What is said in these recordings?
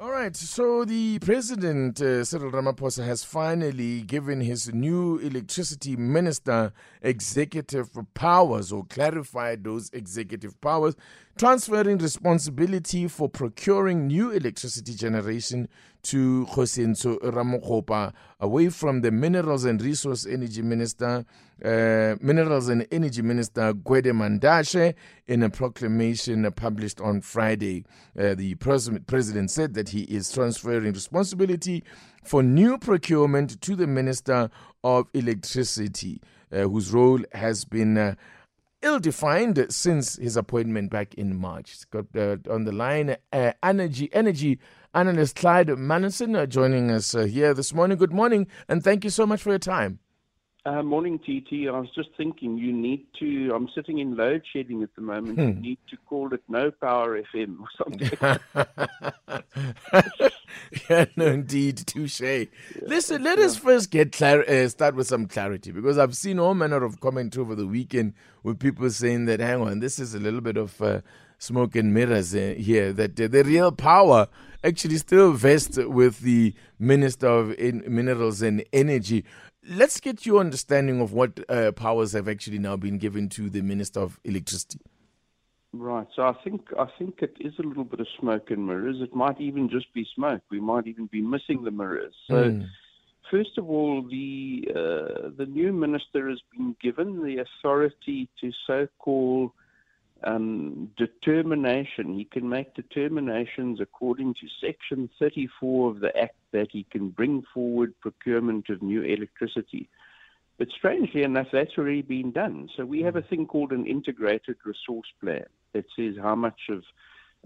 All right, so the president, uh, Cyril Ramaphosa, has finally given his new electricity minister executive powers or clarified those executive powers, transferring responsibility for procuring new electricity generation to Kgosientsho Ramokgopa away from the Minerals and Resource Energy Minister, uh, Minerals and Energy Minister Gwede Mantashe in a proclamation published on Friday. Uh, the pres- president said that he is transferring responsibility for new procurement to the Minister of Electricity, uh, whose role has been uh, ill defined since his appointment back in March. He's got uh, on the line uh, energy energy analyst Clyde Mallison uh, joining us uh, here this morning. Good morning, and thank you so much for your time. Uh, morning, TT. I was just thinking you need to. I'm sitting in load shedding at the moment. Hmm. You need to call it No Power FM or something. yeah, no, indeed, touche. Listen, let us first get clar- uh, start with some clarity because I've seen all manner of comment over the weekend with people saying that, hang on, this is a little bit of uh, smoke and mirrors uh, here. That uh, the real power actually still vests with the Minister of Minerals and Energy. Let's get your understanding of what uh, powers have actually now been given to the Minister of Electricity. right. So I think I think it is a little bit of smoke and mirrors. It might even just be smoke. We might even be missing the mirrors. So. Mm. First of all, the uh, the new minister has been given the authority to so-called um, determination. He can make determinations according to Section 34 of the Act that he can bring forward procurement of new electricity. But strangely enough, that's already been done. So we have a thing called an integrated resource plan that says how much of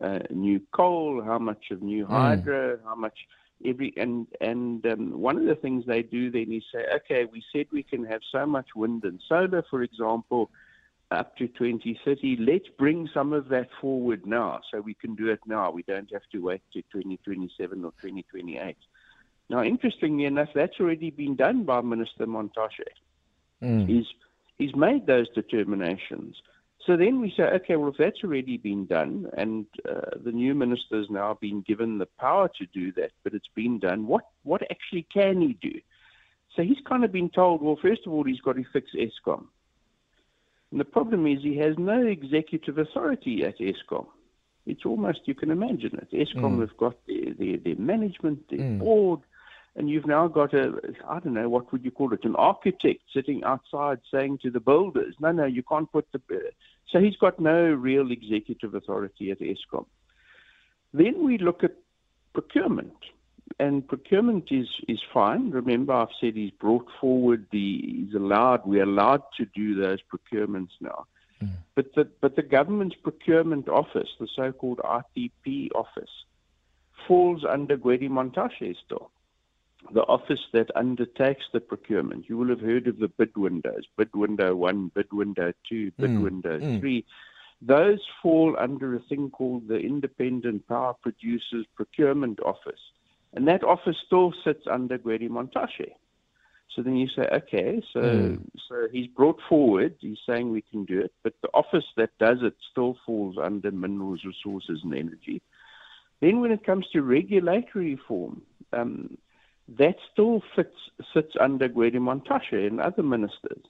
uh, new coal, how much of new hydro, how much every and and um, one of the things they do then is say, okay, we said we can have so much wind and solar, for example, up to 2030. Let's bring some of that forward now, so we can do it now. We don't have to wait to 2027 or 2028. Now, interestingly enough, that's already been done by Minister Mantashe. Mm. He's he's made those determinations. So then we say, okay, well, if that's already been done, and uh, the new minister's now been given the power to do that, but it's been done, what what actually can he do? So he's kind of been told, well, first of all, he's got to fix Eskom. And the problem is he has no executive authority at Eskom. It's almost, you can imagine it. Eskom Mm. have got their, their, their management, their Mm. board, and you've now got a, I don't know, what would you call it, an architect sitting outside saying to the builders, no, no, you can't put the. So he's got no real executive authority at Eskom. Then we look at procurement. And procurement is, is fine. Remember, I've said he's brought forward the, he's allowed, we're allowed to do those procurements now. But the, but the government's procurement office, the so-called IPP office, falls under Gwede Mantashe still. The office that undertakes the procurement. You will have heard of the bid windows, bid window one, bid window two, bid Mm, window mm. three. Those fall under a thing called the Independent Power Producers Procurement Office. And that office still sits under Gwede Mantashe. So then you say, okay, so Mm. so he's brought forward, he's saying we can do it, but the office that does it still falls under Minerals, Resources and Energy. Then when it comes to regulatory reform, um, that still fits, sits under Gwede Mantashe and other ministers.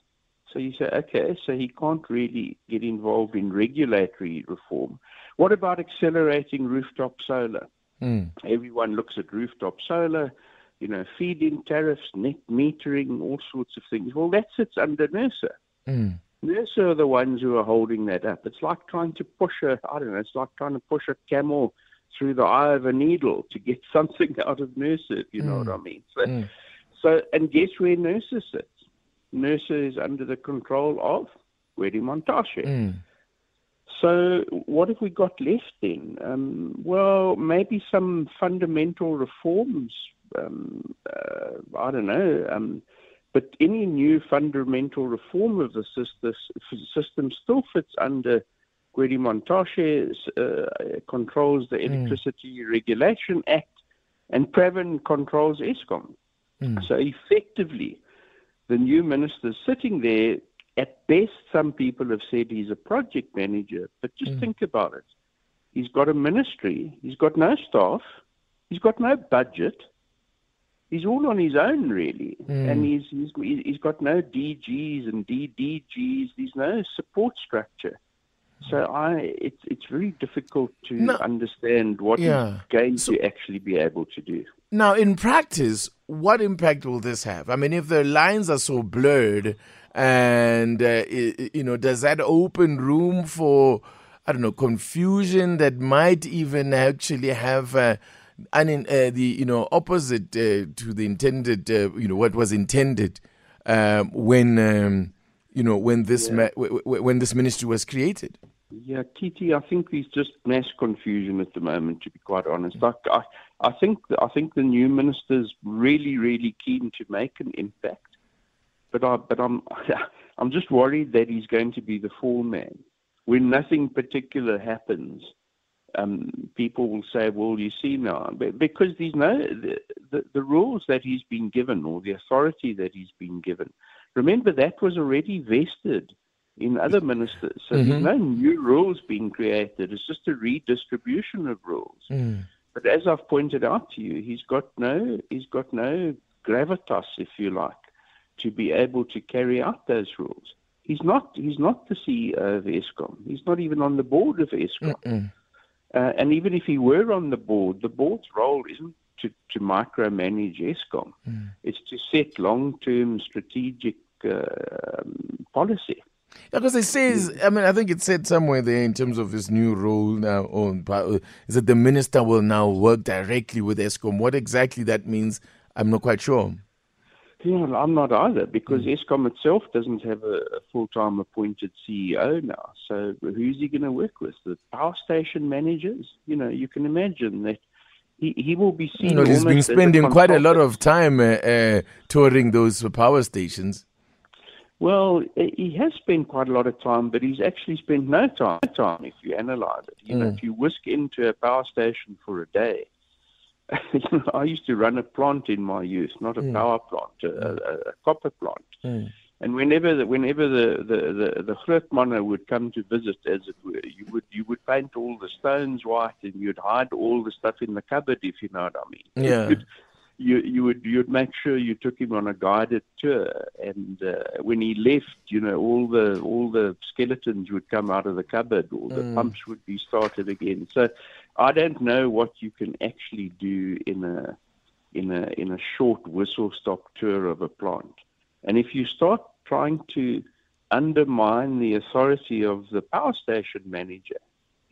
So you say, okay, so he can't really get involved in regulatory reform. What about accelerating rooftop solar? Mm. Everyone looks at rooftop solar, you know, feed-in tariffs, net metering, all sorts of things. Well, that sits under NERSA. Mm. NERSA are the ones who are holding that up. It's like trying to push a, I don't know, it's like trying to push a camel through the eye of a needle to get something out of NERSA, if you know Mm. what I mean. So, Mm. so, and guess where NERSA sits? NERSA is under the control of Gwede Mantashe. So, what have we got left then? Um, well, maybe some fundamental reforms. Um, uh, I don't know. Um, but any new fundamental reform of the system, still fits under Gwede Mantashe uh, controls the Electricity mm. Regulation Act, and Pravin controls Eskom. Mm. So effectively, the new minister sitting there, at best, some people have said he's a project manager, but just mm. think about it. He's got a ministry, he's got no staff, he's got no budget. He's all on his own, really, mm. and he's, he's he's got no DGs and DDGs. There's no support structure. So I, it's it's very difficult to no, understand what yeah. he's going so, to actually be able to do. Now, in practice, what impact will this have? I mean, if the lines are so blurred, and uh, you know, does that open room for I don't know confusion that might even actually have uh, uh, the you know opposite uh, to the intended uh, you know what was intended um, when um, you know when this yeah. ma- w- w- when this ministry was created. Yeah, TT, I think there's just mass confusion at the moment. To be quite honest, I, I, I think I think the new minister's really, really keen to make an impact, but I, but I'm, I'm just worried that he's going to be the fall man when nothing particular happens. Um, people will say, "Well, you see now," because there's no the, the, the rules that he's been given or the authority that he's been given. Remember that was already vested in other ministers. So mm-hmm. there's no new rules being created. It's just a redistribution of rules. Mm. But as I've pointed out to you, he's got no he's got no gravitas, if you like, to be able to carry out those rules. He's not he's not the CEO of Eskom. He's not even on the board of Eskom. Uh, and even if he were on the board, the board's role isn't to, to micromanage Eskom. Mm. It's to set long-term strategic uh, policy. Yeah, because it says, I mean, I think it said somewhere there in terms of his new role now, on, uh, is that the minister will now work directly with Eskom. What exactly that means, I'm not quite sure. I'm not either because mm. Eskom itself doesn't have a, a full time appointed CEO now. So who's he going to work with? The power station managers? You know, you can imagine that he, he will be seen. You know, he's been spending quite a lot of time uh, uh, touring those power stations. Well, he has spent quite a lot of time, but he's actually spent no time. time if you analyze it, you mm. know, if you whisk into a power station for a day. you know, I used to run a plant in my youth, not a mm. power plant, a, a, a copper plant. Mm. And whenever the, whenever the the the, the Grootmanne would come to visit, as it were, you would you would paint all the stones white and you'd hide all the stuff in the cupboard, if you know what I mean. Yeah. You'd, you you would you'd make sure you took him on a guided tour, and uh, when he left, you know all the all the skeletons would come out of the cupboard, or the mm. pumps would be started again. So I don't know what you can actually do in a in a in a short whistle stop tour of a plant, and if you start trying to undermine the authority of the power station manager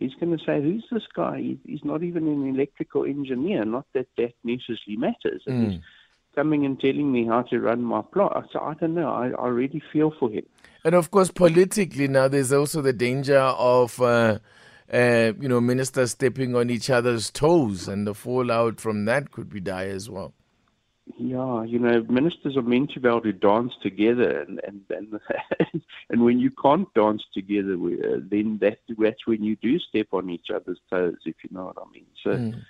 he's going to say, "Who's this guy? He's not even an electrical engineer. Not that that necessarily matters." And mm. he's coming and telling me how to run my plot. So I don't know. I, I really feel for him. And of course, politically now, there's also the danger of. Uh, uh, you know, ministers stepping on each other's toes, and the fallout from that could be dire as well. Yeah, you know, ministers are meant to be able to dance together, and and and, and when you can't dance together, uh, then that that's when you do step on each other's toes, if you know what I mean. So, mm.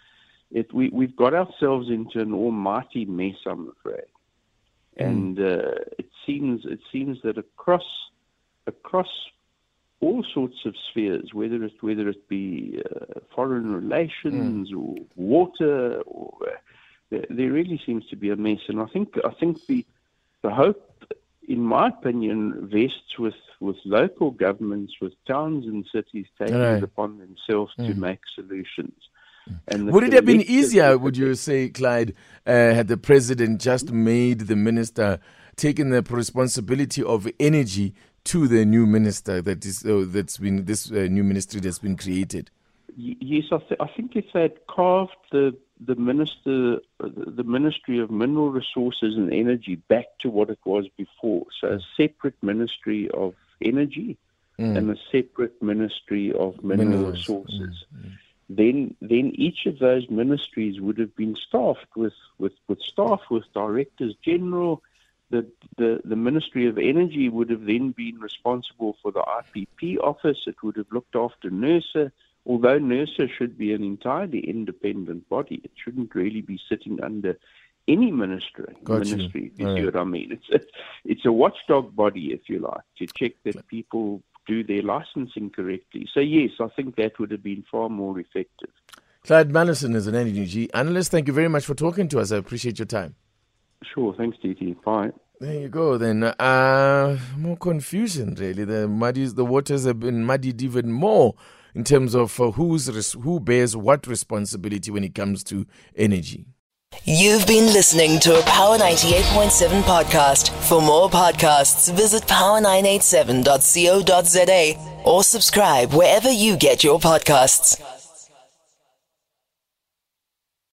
it we we've got ourselves into an almighty mess, I'm afraid, mm. and uh, it seems it seems that across across all sorts of spheres, whether it whether it be uh, foreign relations mm. or water or uh, there, really seems to be a mess. And I think I think the the hope, in my opinion, vests with, with local governments, with towns and cities taking right. it upon themselves mm. to make solutions. And would it have been easier, would you say, Clyde, uh, had the president just made the minister taken the responsibility of energy to the new minister that is uh, that's been this uh, new ministry that's been created? Yes, I, th- I think if they'd carved the the minister, the Ministry of Mineral Resources and Energy back to what it was before. So a separate Ministry of Energy mm. and a separate Ministry of Mineral Minerals. Resources. Mm. mm. Then, then each of those ministries would have been staffed with, with, with staff, with directors general, the, the, the Ministry of Energy would have then been responsible for the IPP office. It would have looked after NERSA, although NERSA should be an entirely independent body. It shouldn't really be sitting under any ministry. Got ministry, you. you see what I mean? It's a, it's a watchdog body, if you like, to check that people do their licensing correctly. So, yes, I think that would have been far more effective. Clyde Mallison is an energy analyst. Thank you very much for talking to us. I appreciate your time. Sure. Thanks, TT. Bye. There you go. Then uh, more confusion, really. The muddies, the waters have been muddied even more in terms of uh, who's res- who bears what responsibility when it comes to energy. You've been listening to a Power 98.7 podcast. For more podcasts, visit power987.co.za or subscribe wherever you get your podcasts.